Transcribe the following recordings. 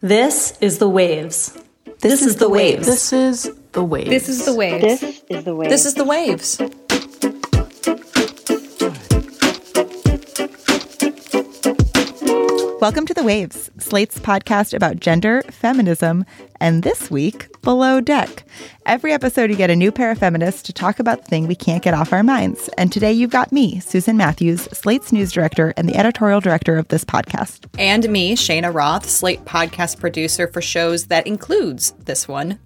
This is the waves. This, is the waves. This is the waves. This is the waves. This is the waves. This is the waves. Welcome to The Waves, Slate's podcast about gender, feminism, and this week, Below Deck. Every episode, you get a new pair of feminists to talk about the thing we can't get off our minds. And today, you've got me, Susan Matthews, Slate's news director and the editorial director of this podcast. And me, Shayna Roth, Slate podcast producer for shows that includes this one.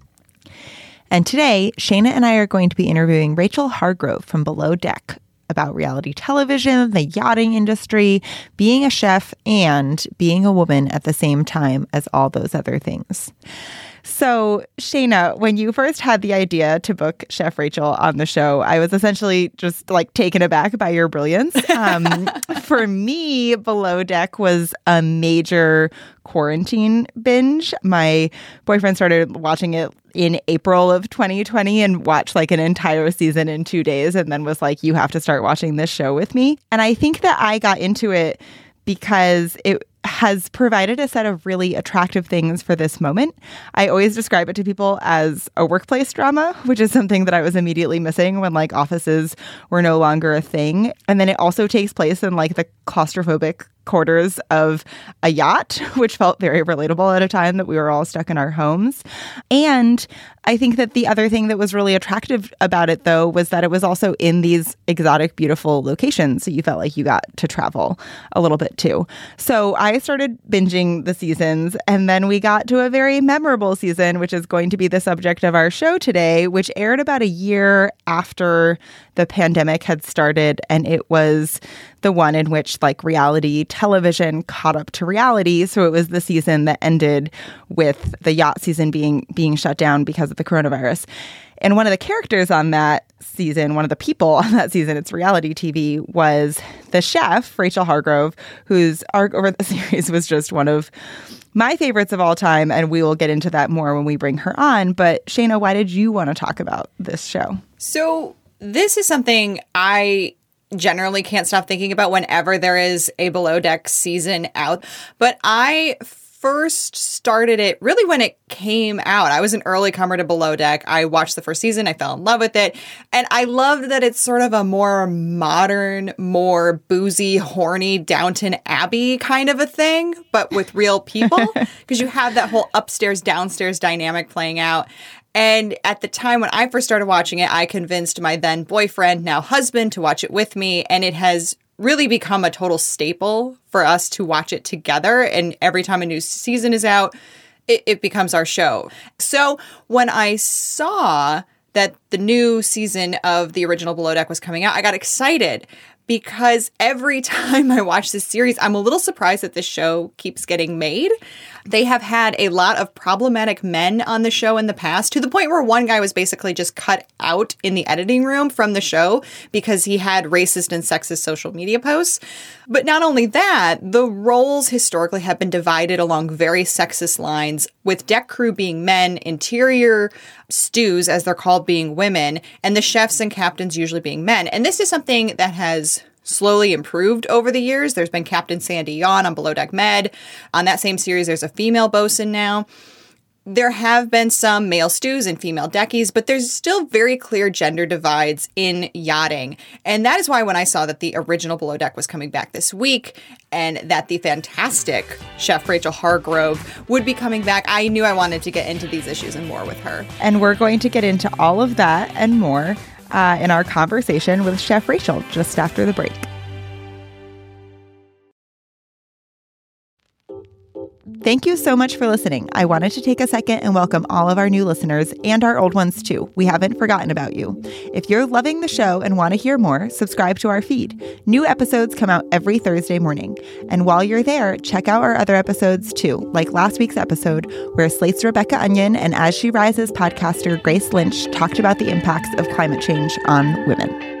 And today, Shayna and I are going to be interviewing Rachel Hargrove from Below Deck about reality television, the yachting industry, being a chef, and being a woman at the same time as all those other things. So, Shayna, when you first had the idea to book Chef Rachel on the show, I was essentially just like taken aback by your brilliance. Um, for me, Below Deck was a major quarantine binge. My boyfriend started watching it in April of 2020 and watched like an entire season in two days and then was like, you have to start watching this show with me. And I think that I got into it because it has provided a set of really attractive things for this moment. I always describe it to people as a workplace drama, which is something that I was immediately missing when like offices were no longer a thing. And then it also takes place in like the claustrophobic quarters of a yacht, which felt very relatable at a time that we were all stuck in our homes. And I think that the other thing that was really attractive about it, though, was that it was also in these exotic, beautiful locations. So you felt like you got to travel a little bit too. So I started binging the seasons, and then we got to a very memorable season, which is going to be the subject of our show today, which aired about a year after the pandemic had started. And it was the one in which like reality television caught up to reality. So it was the season that ended with the yacht season being being shut down because of the coronavirus. And one of the characters on that season, one of the people on that season, it's reality TV, was the chef, Rachel Hargrove, whose arc over the series was just one of my favorites of all time. And we will get into that more when we bring her on. But Shayna, why did you want to talk about this show? So, this is something I generally can't stop thinking about whenever there is a below deck season out. But I first started it really when it came out. I was an early comer to Below Deck. I watched the first season, I fell in love with it, and I loved that it's sort of a more modern, more boozy, horny Downton Abbey kind of a thing, but with real people because you have that whole upstairs downstairs dynamic playing out. And at the time when I first started watching it, I convinced my then boyfriend, now husband, to watch it with me. And it has really become a total staple for us to watch it together. And every time a new season is out, it, it becomes our show. So when I saw that the new season of the original Below Deck was coming out, I got excited because every time I watch this series, I'm a little surprised that this show keeps getting made. They have had a lot of problematic men on the show in the past to the point where one guy was basically just cut out in the editing room from the show because he had racist and sexist social media posts. But not only that, the roles historically have been divided along very sexist lines, with deck crew being men, interior stews, as they're called, being women, and the chefs and captains usually being men. And this is something that has slowly improved over the years. There's been Captain Sandy Yawn on Below Deck Med. On that same series, there's a female bosun now. There have been some male stews and female deckies, but there's still very clear gender divides in yachting. And that is why when I saw that the original Below Deck was coming back this week and that the fantastic chef Rachel Hargrove would be coming back, I knew I wanted to get into these issues and more with her. And we're going to get into all of that and more uh, in our conversation with Chef Rachel just after the break. Thank you so much for listening. I wanted to take a second and welcome all of our new listeners and our old ones too. We haven't forgotten about you. If you're loving the show and want to hear more, subscribe to our feed. New episodes come out every Thursday morning. And while you're there, check out our other episodes too, like last week's episode where Slate's Rebecca Onion and As She Rises podcaster Grace Lynch talked about the impacts of climate change on women.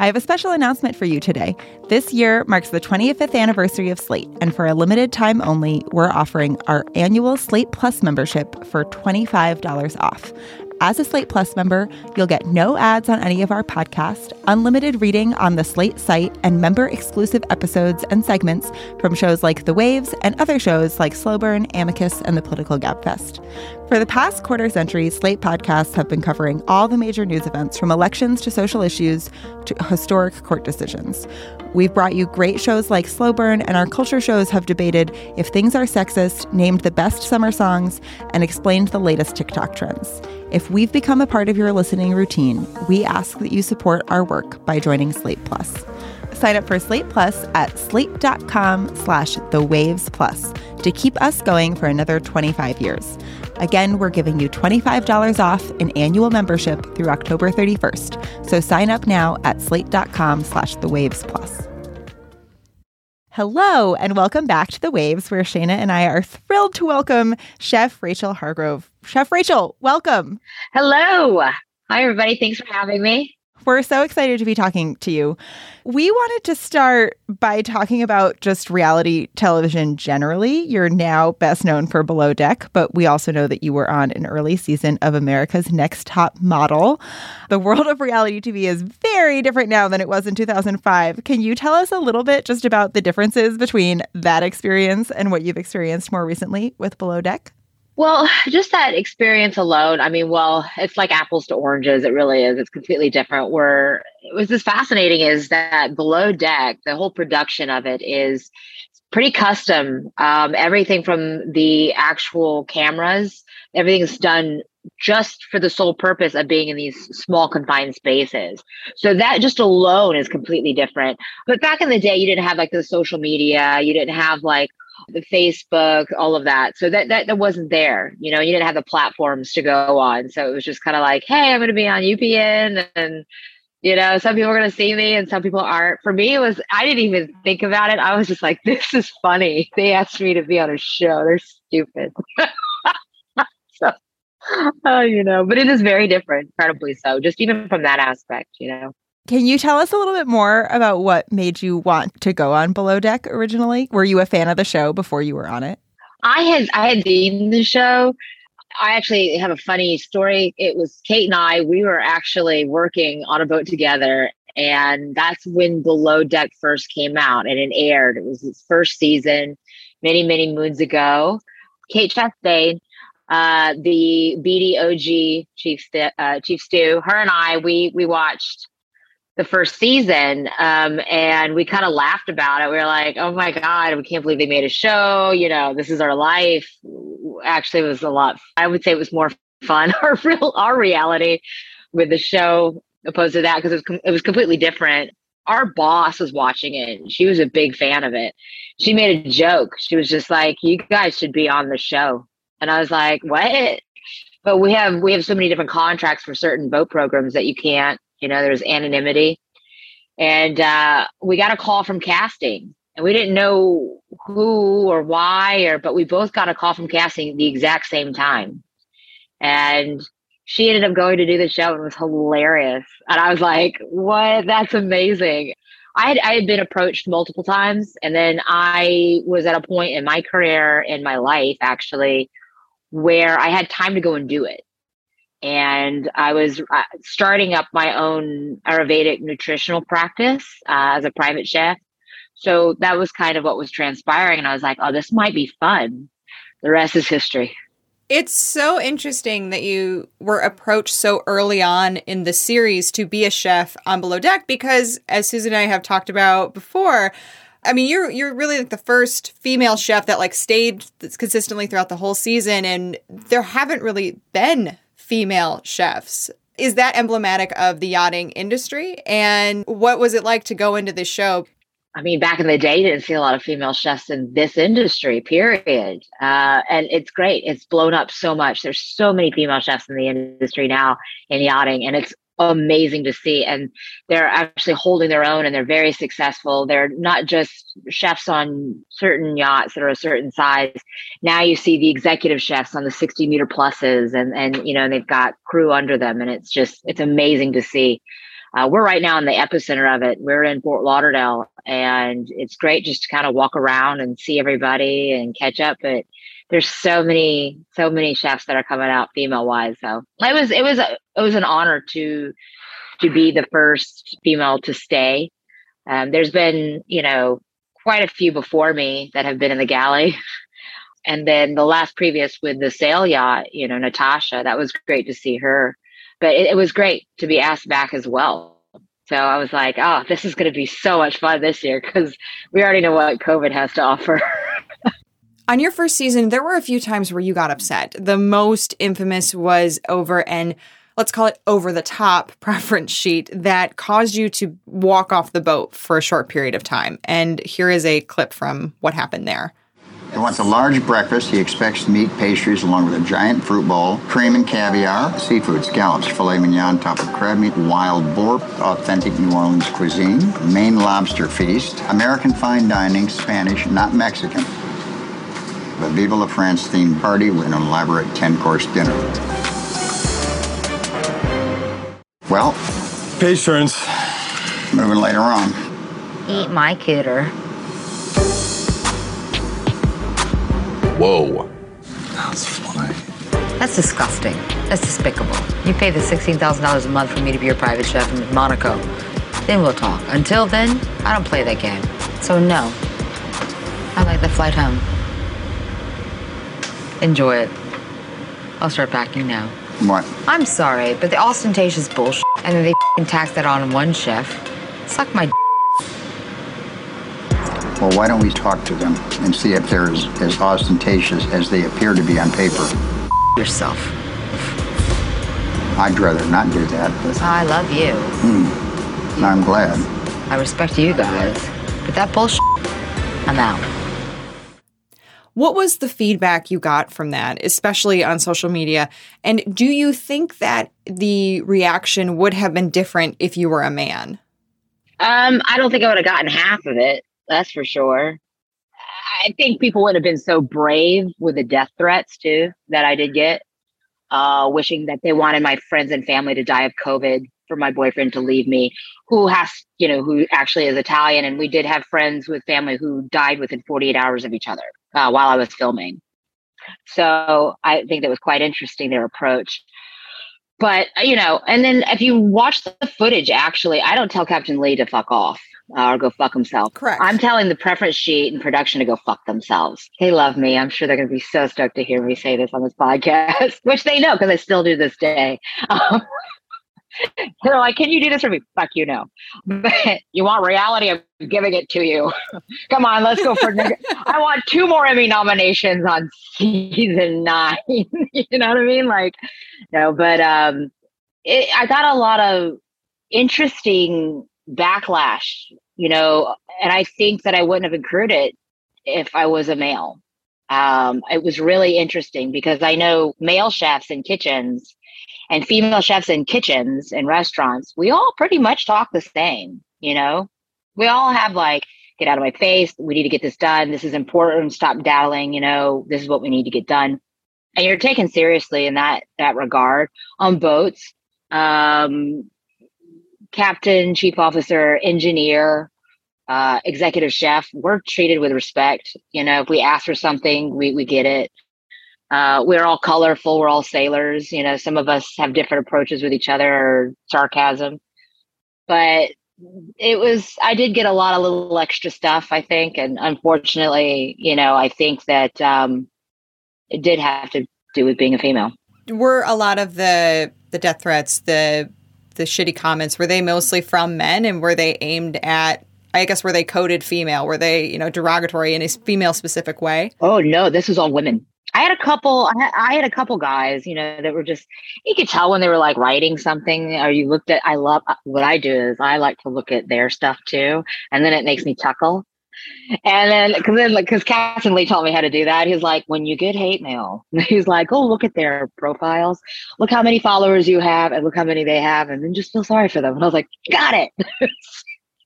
I have a special announcement for you today. This year marks the 25th anniversary of Slate, and for a limited time only, we're offering our annual Slate Plus membership for $25 off. As a Slate Plus member, you'll get no ads on any of our podcasts, unlimited reading on the Slate site, and member exclusive episodes and segments from shows like The Waves and other shows like Slow Burn, Amicus, and the Political Gabfest. For the past quarter century, Slate podcasts have been covering all the major news events from elections to social issues to historic court decisions. We've brought you great shows like Slow Burn, and our culture shows have debated if things are sexist, named the best summer songs, and explained the latest TikTok trends. If we've become a part of your listening routine, we ask that you support our work by joining Slate Plus. Sign up for Slate Plus at slate.com slash the waves plus to keep us going for another 25 years. Again, we're giving you $25 off an annual membership through October 31st. So sign up now at slate.com slash the waves plus. Hello, and welcome back to The Waves, where Shayna and I are thrilled to welcome Chef Rachel Hargrove. Chef Rachel, welcome. Hello. Hi, everybody. Thanks for having me. We're so excited to be talking to you. We wanted to start by talking about just reality television generally. You're now best known for Below Deck, but we also know that you were on an early season of America's Next Top Model. The world of reality TV is very different now than it was in 2005. Can you tell us a little bit just about the differences between that experience and what you've experienced more recently with Below Deck? Well, just that experience alone. I mean, well, it's like apples to oranges. It really is. It's completely different. Where it was just fascinating is that below deck, the whole production of it is pretty custom. Um, everything from the actual cameras, everything is done just for the sole purpose of being in these small confined spaces. So that just alone is completely different. But back in the day, you didn't have like the social media, you didn't have like the Facebook, all of that. So that, that that wasn't there. You know, you didn't have the platforms to go on. So it was just kind of like, hey, I'm going to be on UPN, and you know, some people are going to see me, and some people aren't. For me, it was I didn't even think about it. I was just like, this is funny. They asked me to be on a show. They're stupid. so, oh, you know, but it is very different, incredibly so. Just even from that aspect, you know. Can you tell us a little bit more about what made you want to go on Below Deck originally? Were you a fan of the show before you were on it? I had I had seen the show. I actually have a funny story. It was Kate and I, we were actually working on a boat together. And that's when Below Deck first came out and it aired. It was its first season many, many moons ago. Kate Chastain, uh, the BDOG Chief, uh, Chief Stew, her and I, we we watched the first season um, and we kind of laughed about it. We were like oh my god we can't believe they made a show you know this is our life. Actually it was a lot i would say it was more fun our real our reality with the show opposed to that because it was, it was completely different. Our boss was watching it she was a big fan of it. She made a joke. She was just like you guys should be on the show. And i was like what? But we have we have so many different contracts for certain boat programs that you can't you know, there's anonymity. And uh, we got a call from casting, and we didn't know who or why, or but we both got a call from casting the exact same time. And she ended up going to do the show and it was hilarious. And I was like, what? That's amazing. I had, I had been approached multiple times. And then I was at a point in my career, in my life, actually, where I had time to go and do it and I was uh, starting up my own Ayurvedic nutritional practice uh, as a private chef. So that was kind of what was transpiring. And I was like, oh, this might be fun. The rest is history. It's so interesting that you were approached so early on in the series to be a chef on Below Deck because, as Susan and I have talked about before, I mean, you're you're really like the first female chef that like stayed consistently throughout the whole season, and there haven't really been female chefs. Is that emblematic of the yachting industry? And what was it like to go into this show? I mean, back in the day, didn't see a lot of female chefs in this industry, period. Uh, and it's great. It's blown up so much. There's so many female chefs in the industry now in yachting, and it's amazing to see. And they're actually holding their own and they're very successful. They're not just chefs on certain yachts that are a certain size. Now you see the executive chefs on the 60 meter pluses and, and, you know, they've got crew under them. And it's just, it's amazing to see. Uh, we're right now in the epicenter of it. We're in Fort Lauderdale, and it's great just to kind of walk around and see everybody and catch up. But there's so many, so many chefs that are coming out female wise. So it was, it was, a, it was an honor to to be the first female to stay. Um, there's been, you know, quite a few before me that have been in the galley. And then the last previous with the sail yacht, you know, Natasha, that was great to see her but it, it was great to be asked back as well. So I was like, oh, this is going to be so much fun this year because we already know what COVID has to offer. On your first season, there were a few times where you got upset. The most infamous was over an let's call it over the top preference sheet that caused you to walk off the boat for a short period of time. And here is a clip from what happened there. He wants a large breakfast. He expects meat, pastries, along with a giant fruit bowl, cream and caviar, seafood, scallops, filet mignon, top of crab meat, wild boar, authentic New Orleans cuisine, Maine lobster feast, American fine dining, Spanish, not Mexican. The Viva la France themed party with an elaborate 10 course dinner. Well, patience. Moving later on. Eat my cooter. Whoa. That's funny. That's disgusting. That's despicable. You pay the $16,000 a month for me to be your private chef in Monaco. Then we'll talk. Until then, I don't play that game. So, no. I like the flight home. Enjoy it. I'll start packing now. What? I'm sorry, but the ostentatious bullshit, and then they tax that on one chef. Suck my well, why don't we talk to them and see if they're as, as ostentatious as they appear to be on paper? Yourself. I'd rather not do that, but. I love you. Hmm. I'm glad. I respect you guys. But that bullshit, I'm out. What was the feedback you got from that, especially on social media? And do you think that the reaction would have been different if you were a man? Um, I don't think I would have gotten half of it. That's for sure. I think people would have been so brave with the death threats too that I did get, uh, wishing that they wanted my friends and family to die of COVID for my boyfriend to leave me, who has, you know, who actually is Italian. And we did have friends with family who died within 48 hours of each other uh, while I was filming. So I think that was quite interesting, their approach. But, you know, and then if you watch the footage, actually, I don't tell Captain Lee to fuck off or go fuck himself. Correct. I'm telling the preference sheet and production to go fuck themselves. They love me. I'm sure they're going to be so stoked to hear me say this on this podcast, which they know because I still do this day. Um, they're like, "Can you do this for me?" Fuck you, no. You want reality? I'm giving it to you. Come on, let's go for. I want two more Emmy nominations on season nine. you know what I mean? Like, no, but um, it, I got a lot of interesting backlash, you know, and I think that I wouldn't have incurred it if I was a male. Um, it was really interesting because I know male chefs in kitchens and female chefs in kitchens and restaurants, we all pretty much talk the same, you know? We all have like, get out of my face, we need to get this done, this is important, stop daddling, you know, this is what we need to get done. And you're taken seriously in that that regard on boats. Um, captain, chief officer, engineer, uh, executive chef, we're treated with respect. You know, if we ask for something, we, we get it. Uh, we're all colorful. We're all sailors. You know, some of us have different approaches with each other or sarcasm. But it was, I did get a lot of little extra stuff, I think. And unfortunately, you know, I think that um, it did have to do with being a female. Were a lot of the the death threats, the the shitty comments were they mostly from men and were they aimed at I guess were they coded female? Were they, you know, derogatory in a female specific way? Oh no, this was all women. I had a couple. I had, a couple guys, you know, that were just. You could tell when they were like writing something, or you looked at. I love uh, what I do is I like to look at their stuff too, and then it makes me chuckle. And then, because then, because Captain Lee taught me how to do that. He's like, when you get hate mail, he's like, oh, look at their profiles, look how many followers you have, and look how many they have, and then just feel sorry for them. And I was like, got it.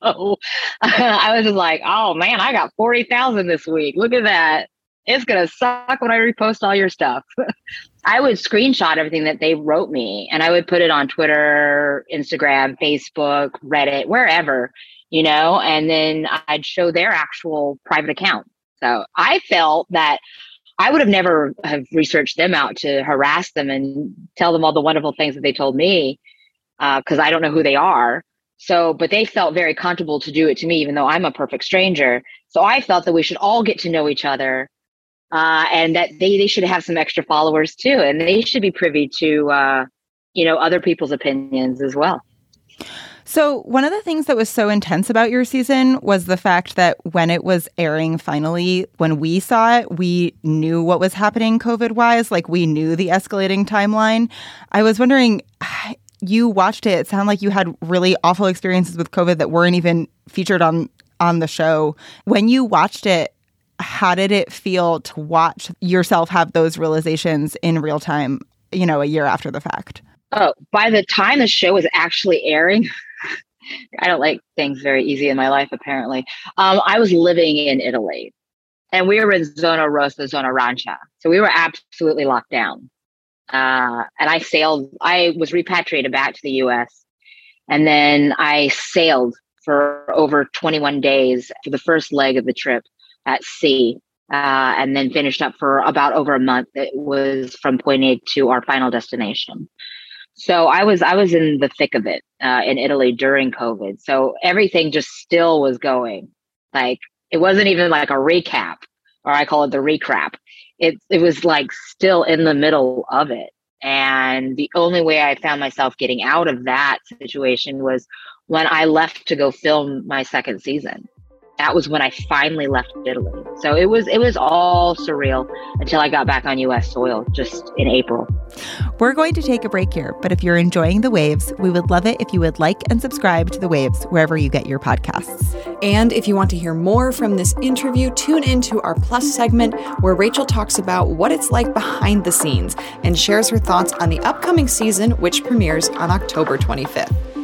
so I was just like, oh man, I got forty thousand this week. Look at that it's gonna suck when I repost all your stuff. I would screenshot everything that they wrote me and I would put it on Twitter, Instagram, Facebook, Reddit, wherever, you know, and then I'd show their actual private account. So I felt that I would have never have researched them out to harass them and tell them all the wonderful things that they told me because uh, I don't know who they are. So, but they felt very comfortable to do it to me, even though I'm a perfect stranger. So I felt that we should all get to know each other uh, and that they, they should have some extra followers too and they should be privy to uh, you know other people's opinions as well so, one of the things that was so intense about your season was the fact that when it was airing finally, when we saw it, we knew what was happening COVID wise. Like, we knew the escalating timeline. I was wondering, you watched it. It sounded like you had really awful experiences with COVID that weren't even featured on on the show. When you watched it, how did it feel to watch yourself have those realizations in real time, you know, a year after the fact? Oh, by the time the show was actually airing, I don't like things very easy in my life, apparently. Um, I was living in Italy and we were in Zona Rossa, Zona Arancia. So we were absolutely locked down. Uh, and I sailed, I was repatriated back to the US. And then I sailed for over 21 days for the first leg of the trip at sea, uh, and then finished up for about over a month. It was from point A to our final destination. So I was I was in the thick of it uh, in Italy during COVID. So everything just still was going. Like it wasn't even like a recap, or I call it the recrap. It it was like still in the middle of it. And the only way I found myself getting out of that situation was when I left to go film my second season that was when I finally left Italy. So it was it was all surreal until I got back on US soil just in April. We're going to take a break here, but if you're enjoying the waves, we would love it if you would like and subscribe to the waves wherever you get your podcasts. And if you want to hear more from this interview, tune into our plus segment where Rachel talks about what it's like behind the scenes and shares her thoughts on the upcoming season which premieres on October 25th.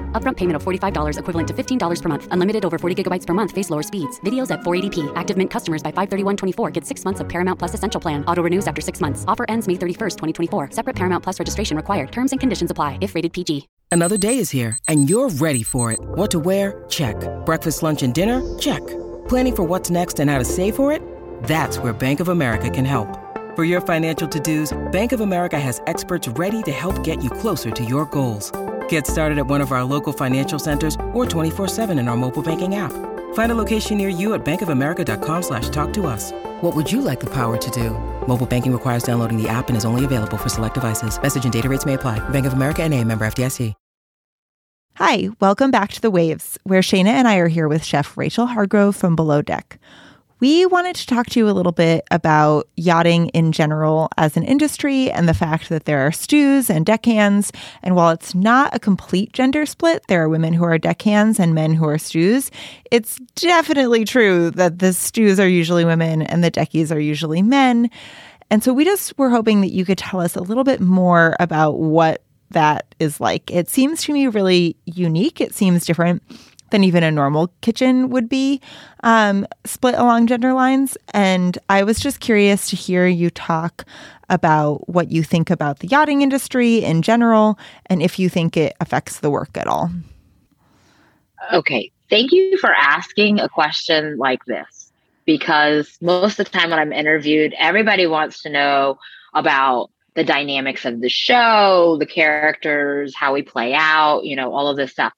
Upfront payment of $45 equivalent to $15 per month. Unlimited over 40 gigabytes per month. Face lower speeds. Videos at 480p. Active Mint customers by 531.24 get six months of Paramount Plus Essential Plan. Auto renews after six months. Offer ends May 31st, 2024. Separate Paramount Plus registration required. Terms and conditions apply if rated PG. Another day is here and you're ready for it. What to wear? Check. Breakfast, lunch, and dinner? Check. Planning for what's next and how to save for it? That's where Bank of America can help. For your financial to-dos, Bank of America has experts ready to help get you closer to your goals. Get started at one of our local financial centers or 24-7 in our mobile banking app. Find a location near you at bankofamerica.com slash talk to us. What would you like the power to do? Mobile banking requires downloading the app and is only available for select devices. Message and data rates may apply. Bank of America and a member FDIC. Hi, welcome back to The Waves, where Shayna and I are here with chef Rachel Hargrove from Below Deck. We wanted to talk to you a little bit about yachting in general as an industry and the fact that there are stews and deckhands. And while it's not a complete gender split, there are women who are deckhands and men who are stews. It's definitely true that the stews are usually women and the deckies are usually men. And so we just were hoping that you could tell us a little bit more about what that is like. It seems to me really unique. It seems different than even a normal kitchen would be um, split along gender lines. And I was just curious to hear you talk about what you think about the yachting industry in general and if you think it affects the work at all. Okay. Thank you for asking a question like this because most of the time when I'm interviewed, everybody wants to know about the dynamics of the show, the characters, how we play out, you know, all of this stuff.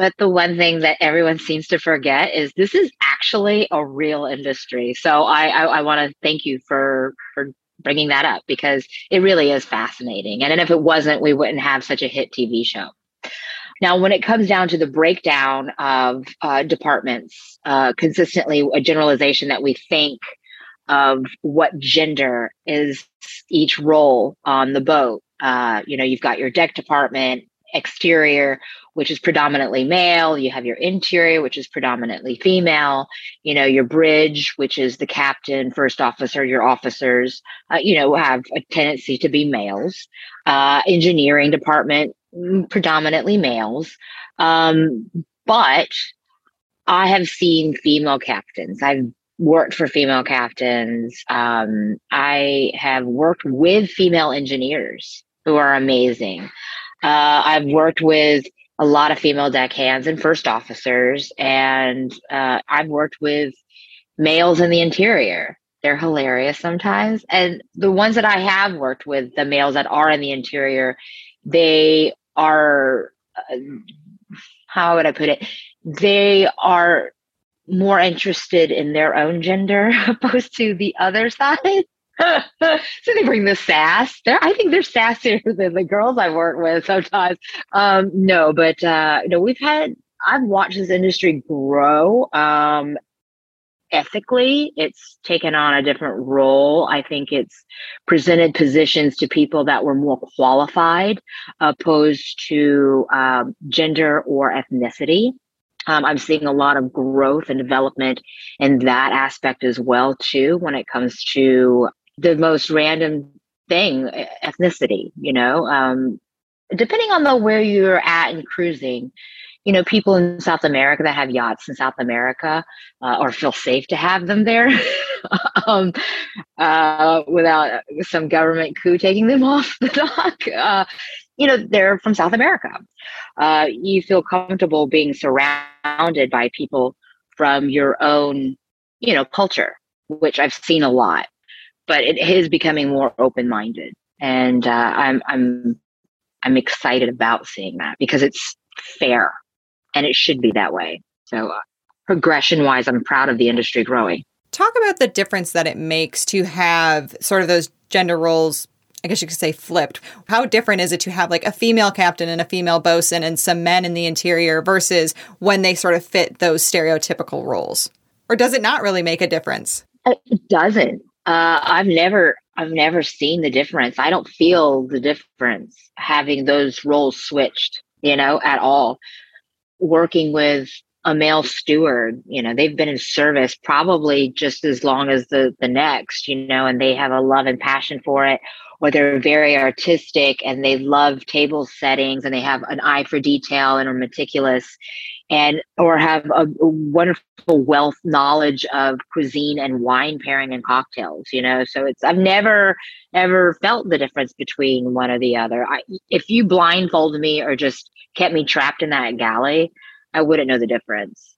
But the one thing that everyone seems to forget is this is actually a real industry. So I, I, I want to thank you for for bringing that up because it really is fascinating. And if it wasn't, we wouldn't have such a hit TV show. Now, when it comes down to the breakdown of uh, departments, uh, consistently a generalization that we think of what gender is each role on the boat. Uh, you know, you've got your deck department, exterior, which is predominantly male. You have your interior, which is predominantly female. You know, your bridge, which is the captain, first officer, your officers, uh, you know, have a tendency to be males. Uh, engineering department, mm, predominantly males. Um, but I have seen female captains. I've worked for female captains. Um, I have worked with female engineers who are amazing. Uh, I've worked with a lot of female deckhands and first officers, and uh, I've worked with males in the interior. They're hilarious sometimes. And the ones that I have worked with, the males that are in the interior, they are, uh, how would I put it? They are more interested in their own gender opposed to the other side. so they bring the sass. They're, I think they're sassier than the girls I work with sometimes. Um, no, but uh, no, we've had. I've watched this industry grow. Um, ethically, it's taken on a different role. I think it's presented positions to people that were more qualified, opposed to um, gender or ethnicity. Um, I'm seeing a lot of growth and development in that aspect as well too when it comes to the most random thing, ethnicity, you know, um, depending on the where you're at and cruising, you know, people in South America that have yachts in South America uh, or feel safe to have them there um, uh, without some government coup taking them off the dock. Uh, you know, they're from South America. Uh, you feel comfortable being surrounded by people from your own, you know, culture, which I've seen a lot but it is becoming more open minded, and uh, I'm I'm I'm excited about seeing that because it's fair, and it should be that way. So uh, progression wise, I'm proud of the industry growing. Talk about the difference that it makes to have sort of those gender roles I guess you could say flipped. How different is it to have like a female captain and a female bosun and some men in the interior versus when they sort of fit those stereotypical roles? Or does it not really make a difference? It doesn't. Uh, I've never I've never seen the difference. I don't feel the difference having those roles switched, you know, at all. Working with a male steward, you know, they've been in service probably just as long as the the next, you know, and they have a love and passion for it or they're very artistic and they love table settings and they have an eye for detail and are meticulous and or have a, a, wonderful wealth knowledge of cuisine and wine pairing and cocktails you know? So it's i've never ever felt the difference between one or the other. I, if you blindfolded me or just kept me trapped in that galley i wouldn't know the difference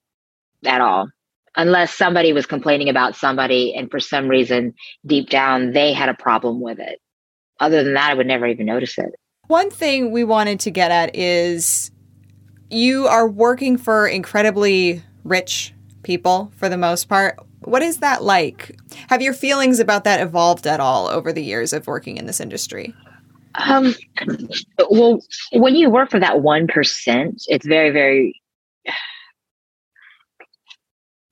at all. Unless somebody was complaining about somebody and for some reason deep down they had a problem with it. Other than that i would never even notice it. One thing we wanted to get at is you are working for incredibly rich people for the most part. What is that like? Have your feelings about that evolved at all over the years of working in this industry? Um, well, when you work for that 1%, it's very, very,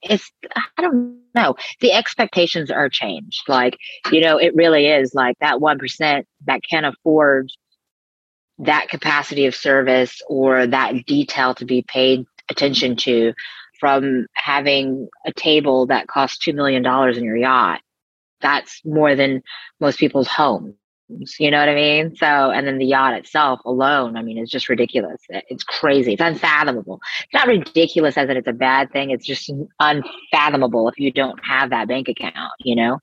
it's, I don't know, the expectations are changed. Like, you know, it really is like that 1% that can afford that capacity of service or that detail to be paid attention to from having a table that costs $2 million in your yacht. That's more than most people's homes. You know what I mean? So, and then the yacht itself alone, I mean, it's just ridiculous. It's crazy. It's unfathomable. It's not ridiculous as that it's a bad thing. It's just unfathomable if you don't have that bank account, you know?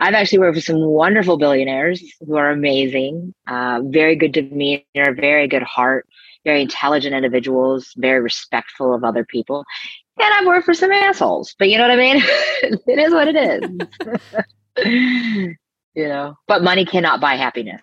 I've actually worked with some wonderful billionaires who are amazing, uh, very good demeanor, very good heart, very intelligent individuals, very respectful of other people. And I've worked for some assholes, but you know what I mean? it is what it is. you know, but money cannot buy happiness.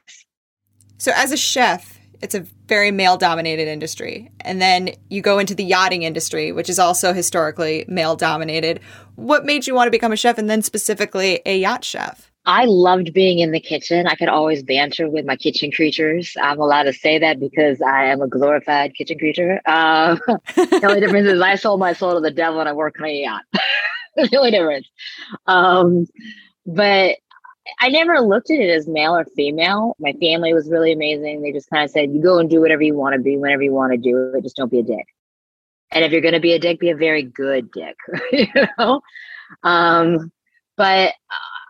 So, as a chef, it's a very male dominated industry. And then you go into the yachting industry, which is also historically male dominated. What made you want to become a chef and then specifically a yacht chef? I loved being in the kitchen. I could always banter with my kitchen creatures. I'm allowed to say that because I am a glorified kitchen creature. Uh, the only difference is I sold my soul to the devil and I work on a yacht. the only difference. Um, but I never looked at it as male or female. My family was really amazing. They just kind of said, you go and do whatever you want to be whenever you want to do it. Just don't be a dick. And if you're going to be a dick, be a very good dick, you know? Um, but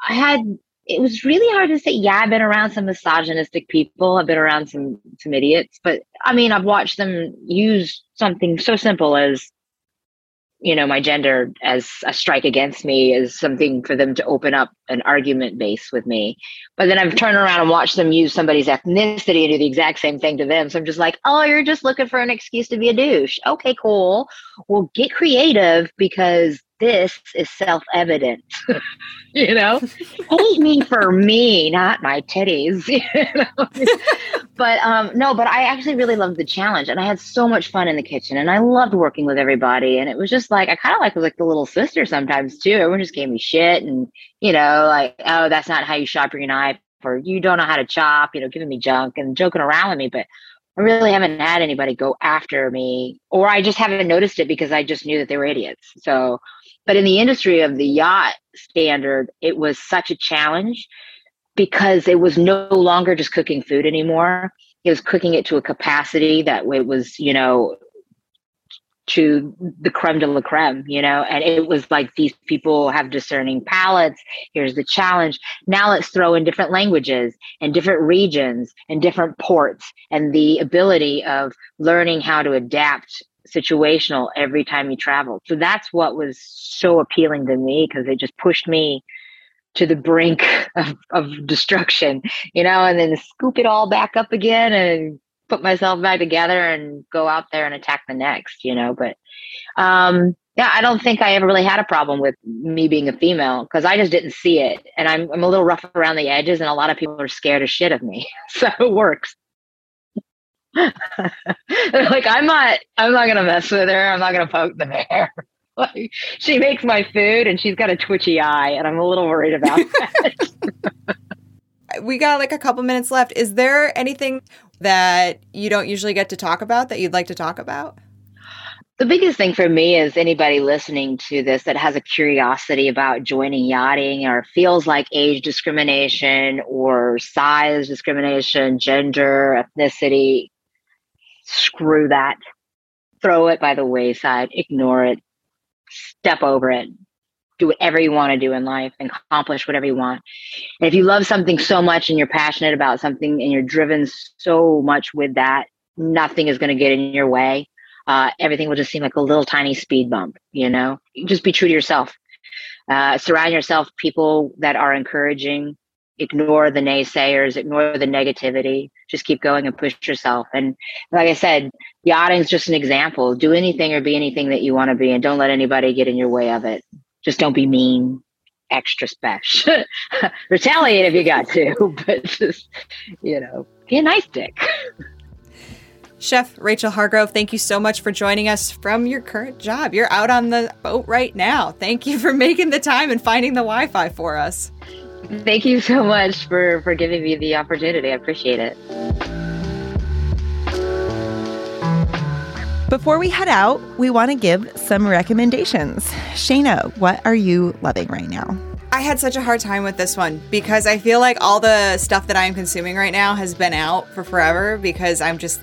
I had, it was really hard to say, yeah, I've been around some misogynistic people. I've been around some, some idiots, but I mean, I've watched them use something so simple as you know my gender as a strike against me is something for them to open up an argument base with me. But then i've turned around and watched them use somebody's ethnicity and do the exact same thing to them. So i'm just like oh you're just looking for an excuse to be a douche. Okay cool. Well get creative because this is self-evident you know hate me for me not my titties you know? but um no but i actually really loved the challenge and i had so much fun in the kitchen and i loved working with everybody and it was just like i kind of like was like the little sister sometimes too everyone just gave me shit and you know like oh that's not how you sharpen your knife or you don't know how to chop you know giving me junk and joking around with me but I really haven't had anybody go after me, or I just haven't noticed it because I just knew that they were idiots. So but in the industry of the yacht standard, it was such a challenge because it was no longer just cooking food anymore. It was cooking it to a capacity that it was, you know, to the creme de la creme, you know, and it was like these people have discerning palates. Here's the challenge. Now let's throw in different languages and different regions and different ports and the ability of learning how to adapt situational every time you traveled. So that's what was so appealing to me because it just pushed me to the brink of, of destruction, you know, and then scoop it all back up again and put myself back together and go out there and attack the next, you know. But um yeah, I don't think I ever really had a problem with me being a female because I just didn't see it. And I'm, I'm a little rough around the edges, and a lot of people are scared as shit of me. So it works. Like I'm not I'm not gonna mess with her. I'm not gonna poke the bear. like she makes my food and she's got a twitchy eye and I'm a little worried about that. we got like a couple minutes left. Is there anything that you don't usually get to talk about that you'd like to talk about? The biggest thing for me is anybody listening to this that has a curiosity about joining yachting or feels like age discrimination or size discrimination, gender, ethnicity, screw that, throw it by the wayside, ignore it, step over it, do whatever you want to do in life and accomplish whatever you want. And if you love something so much and you're passionate about something and you're driven so much with that, nothing is going to get in your way. Uh, everything will just seem like a little tiny speed bump, you know? Just be true to yourself. Uh, surround yourself people that are encouraging, ignore the naysayers, ignore the negativity, just keep going and push yourself. And like I said, yachting is just an example. Do anything or be anything that you want to be, and don't let anybody get in your way of it. Just don't be mean, extra special. Retaliate if you got to, but just, you know, be a nice dick. Chef Rachel Hargrove, thank you so much for joining us from your current job. You're out on the boat right now. Thank you for making the time and finding the Wi Fi for us. Thank you so much for, for giving me the opportunity. I appreciate it. Before we head out, we want to give some recommendations. Shayna, what are you loving right now? I had such a hard time with this one because I feel like all the stuff that I'm consuming right now has been out for forever because I'm just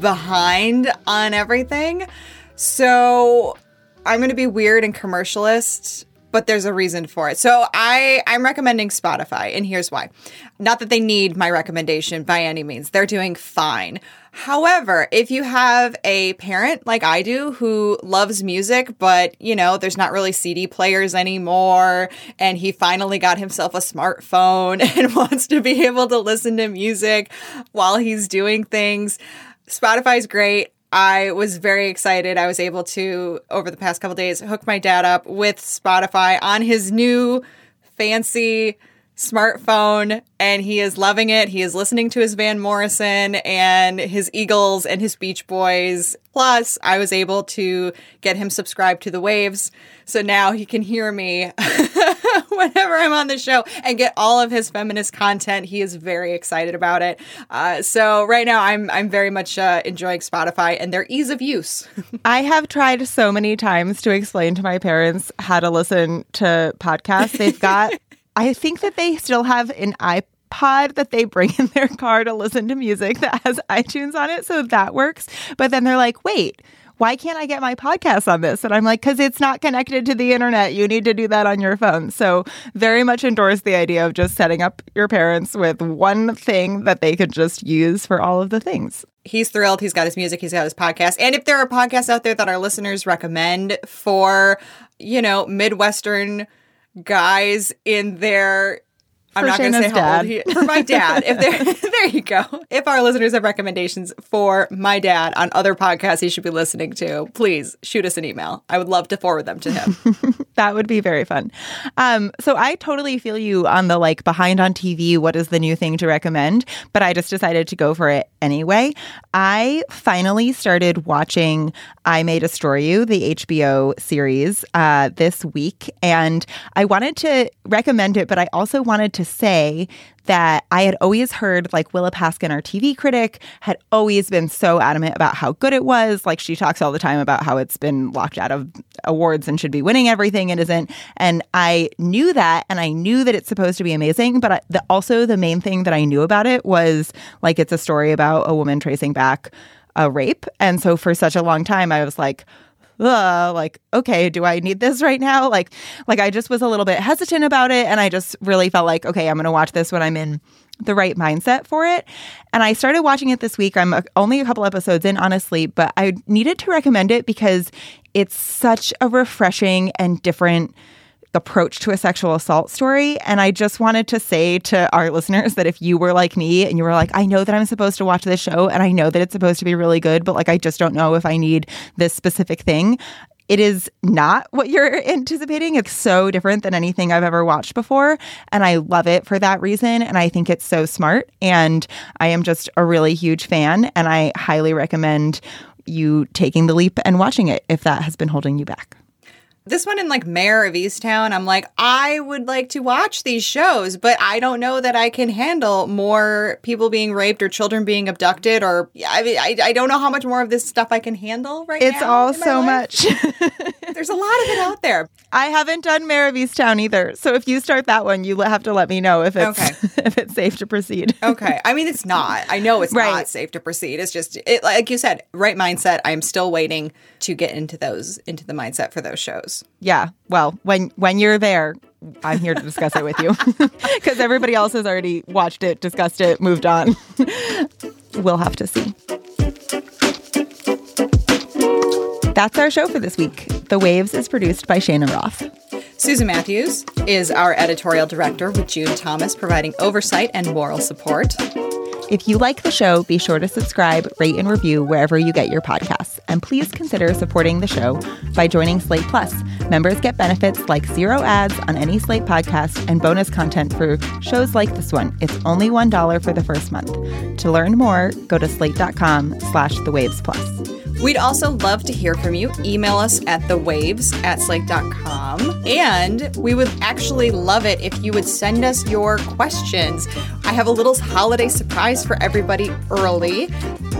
behind on everything. So I'm going to be weird and commercialist but there's a reason for it. So I I'm recommending Spotify and here's why. Not that they need my recommendation by any means. They're doing fine. However, if you have a parent like I do who loves music, but you know, there's not really CD players anymore, and he finally got himself a smartphone and wants to be able to listen to music while he's doing things, Spotify's great. I was very excited. I was able to, over the past couple days, hook my dad up with Spotify on his new fancy smartphone and he is loving it. He is listening to his Van Morrison and his Eagles and his Beach Boys. Plus, I was able to get him subscribed to the Waves. So now he can hear me whenever I'm on the show and get all of his feminist content. He is very excited about it. Uh, so right now, I'm I'm very much uh, enjoying Spotify and their ease of use. I have tried so many times to explain to my parents how to listen to podcasts. They've got, I think that they still have an iPod that they bring in their car to listen to music that has iTunes on it. So that works. But then they're like, wait, why can't I get my podcast on this? And I'm like, because it's not connected to the internet. You need to do that on your phone. So, very much endorse the idea of just setting up your parents with one thing that they could just use for all of the things. He's thrilled. He's got his music, he's got his podcast. And if there are podcasts out there that our listeners recommend for, you know, Midwestern guys in their I'm For not going to say Shayna's how old dad. he for my dad. If there, there you go. If our listeners have recommendations for my dad on other podcasts he should be listening to, please shoot us an email. I would love to forward them to him. That would be very fun. Um, so I totally feel you on the like behind on TV. What is the new thing to recommend? But I just decided to go for it anyway. I finally started watching I May Destroy You, the HBO series, uh, this week, and I wanted to recommend it, but I also wanted to say that I had always heard like Willa Paskin, our TV critic, had always been so adamant about how good it was. Like she talks all the time about how it's been locked out of awards and should be winning everything and it isn't. And I knew that, and I knew that it's supposed to be amazing. But I, the, also, the main thing that I knew about it was like it's a story about a woman tracing back a rape. And so for such a long time, I was like, uh, like okay do i need this right now? Like like i just was a little bit hesitant about it and i just really felt like okay i'm gonna watch this when i'm in the right mindset for it. And i started watching it this week. I'm uh, only a couple episodes in honestly but i needed to recommend it because it's such a refreshing and different approach to a sexual assault story. And I just wanted to say to our listeners that if you were like me and you were like, I know that I'm supposed to watch this show and I know that it's supposed to be really good, but like I just don't know if I need this specific thing. It is not what you're anticipating. It's so different than anything I've ever watched before. And I love it for that reason. And I think it's so smart. And I am just a really huge fan. And I highly recommend you taking the leap and watching it if that has been holding you back this one in like Mare of Easttown, I'm like, I would like to watch these shows, but I don't know that I can handle more people being raped or children being abducted, or I mean, I, I don't know how much more of this stuff I can handle right it's now. It's all so much. There's a lot of it out there. I haven't done Mare of Easttown either. So if you start that one, you have to let me know if it's Okay. if it's safe to proceed. Okay. I mean, it's not. I know it's Right. not safe to proceed. It's just, it, like you said, right mindset. I'm still waiting to get into those, into the mindset for those shows. Yeah. Well, when when you're there, I'm here to discuss it with you because everybody else has already watched it, discussed it, moved on. we'll have to see. That's our show for this week. The Waves is produced by Shayna Roth. Susan Matthews is our editorial director, with June Thomas providing oversight and moral support. If you like the show, be sure to subscribe, rate, and review wherever you get your podcasts. And please consider supporting the show by joining Slate Plus. Members get benefits like zero ads on any Slate podcast and bonus content for shows like this one. It's only $1 for the first month. To learn more, go to slate.com slash the waves plus. We'd also love to hear from you. Email us at thewaves at slate.com. And we would actually love it if you would send us your questions. I have a little holiday surprise for everybody early.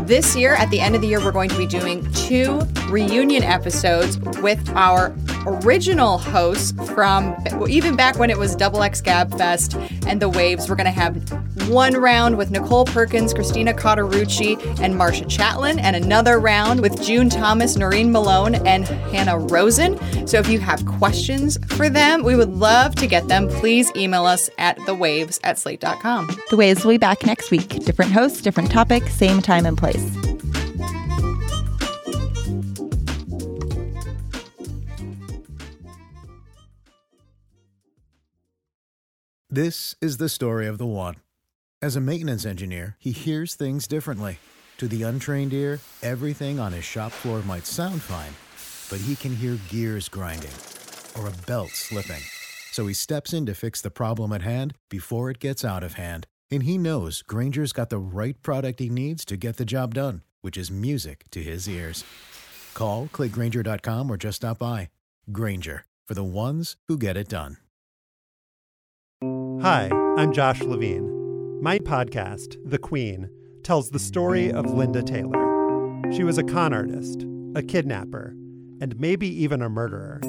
This year, at the end of the year, we're going to be doing two reunion episodes with our original hosts from even back when it was Double X Gab Fest and the Waves. We're going to have one round with Nicole Perkins, Christina Cauterucci, and Marcia Chatelain, and another round with June Thomas, Noreen Malone, and Hanna Rosin. So if you have questions for them, we would love to get them. Please email us at thewaves at slate.com. The Waves will be back next week. Different hosts, different topic, same time and place. This is the story of the one. As a maintenance engineer, he hears things differently. To the untrained ear, everything on his shop floor might sound fine, but he can hear gears grinding or a belt slipping. So he steps in to fix the problem at hand before it gets out of hand. And he knows Grainger's got the right product he needs to get the job done, which is music to his ears. Call, clickgrainger.com, or just stop by. Granger, for the ones who get it done. Hi, I'm Josh Levin. My podcast, The Queen, tells the story of Linda Taylor. She was a con artist, a kidnapper, and maybe even a murderer.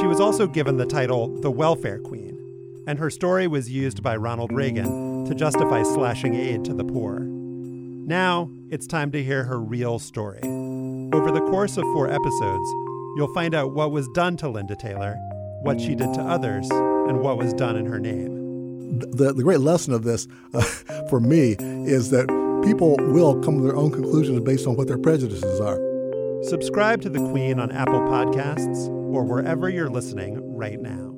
She was also given the title the Welfare Queen, and her story was used by Ronald Reagan to justify slashing aid to the poor. Now, it's time to hear her real story. Over the course of four episodes, you'll find out what was done to Linda Taylor, what she did to others, and what was done in her name. The, the great lesson of this uh, for me is that people will come to their own conclusions based on what their prejudices are. Subscribe to The Queen on Apple Podcasts or wherever you're listening right now.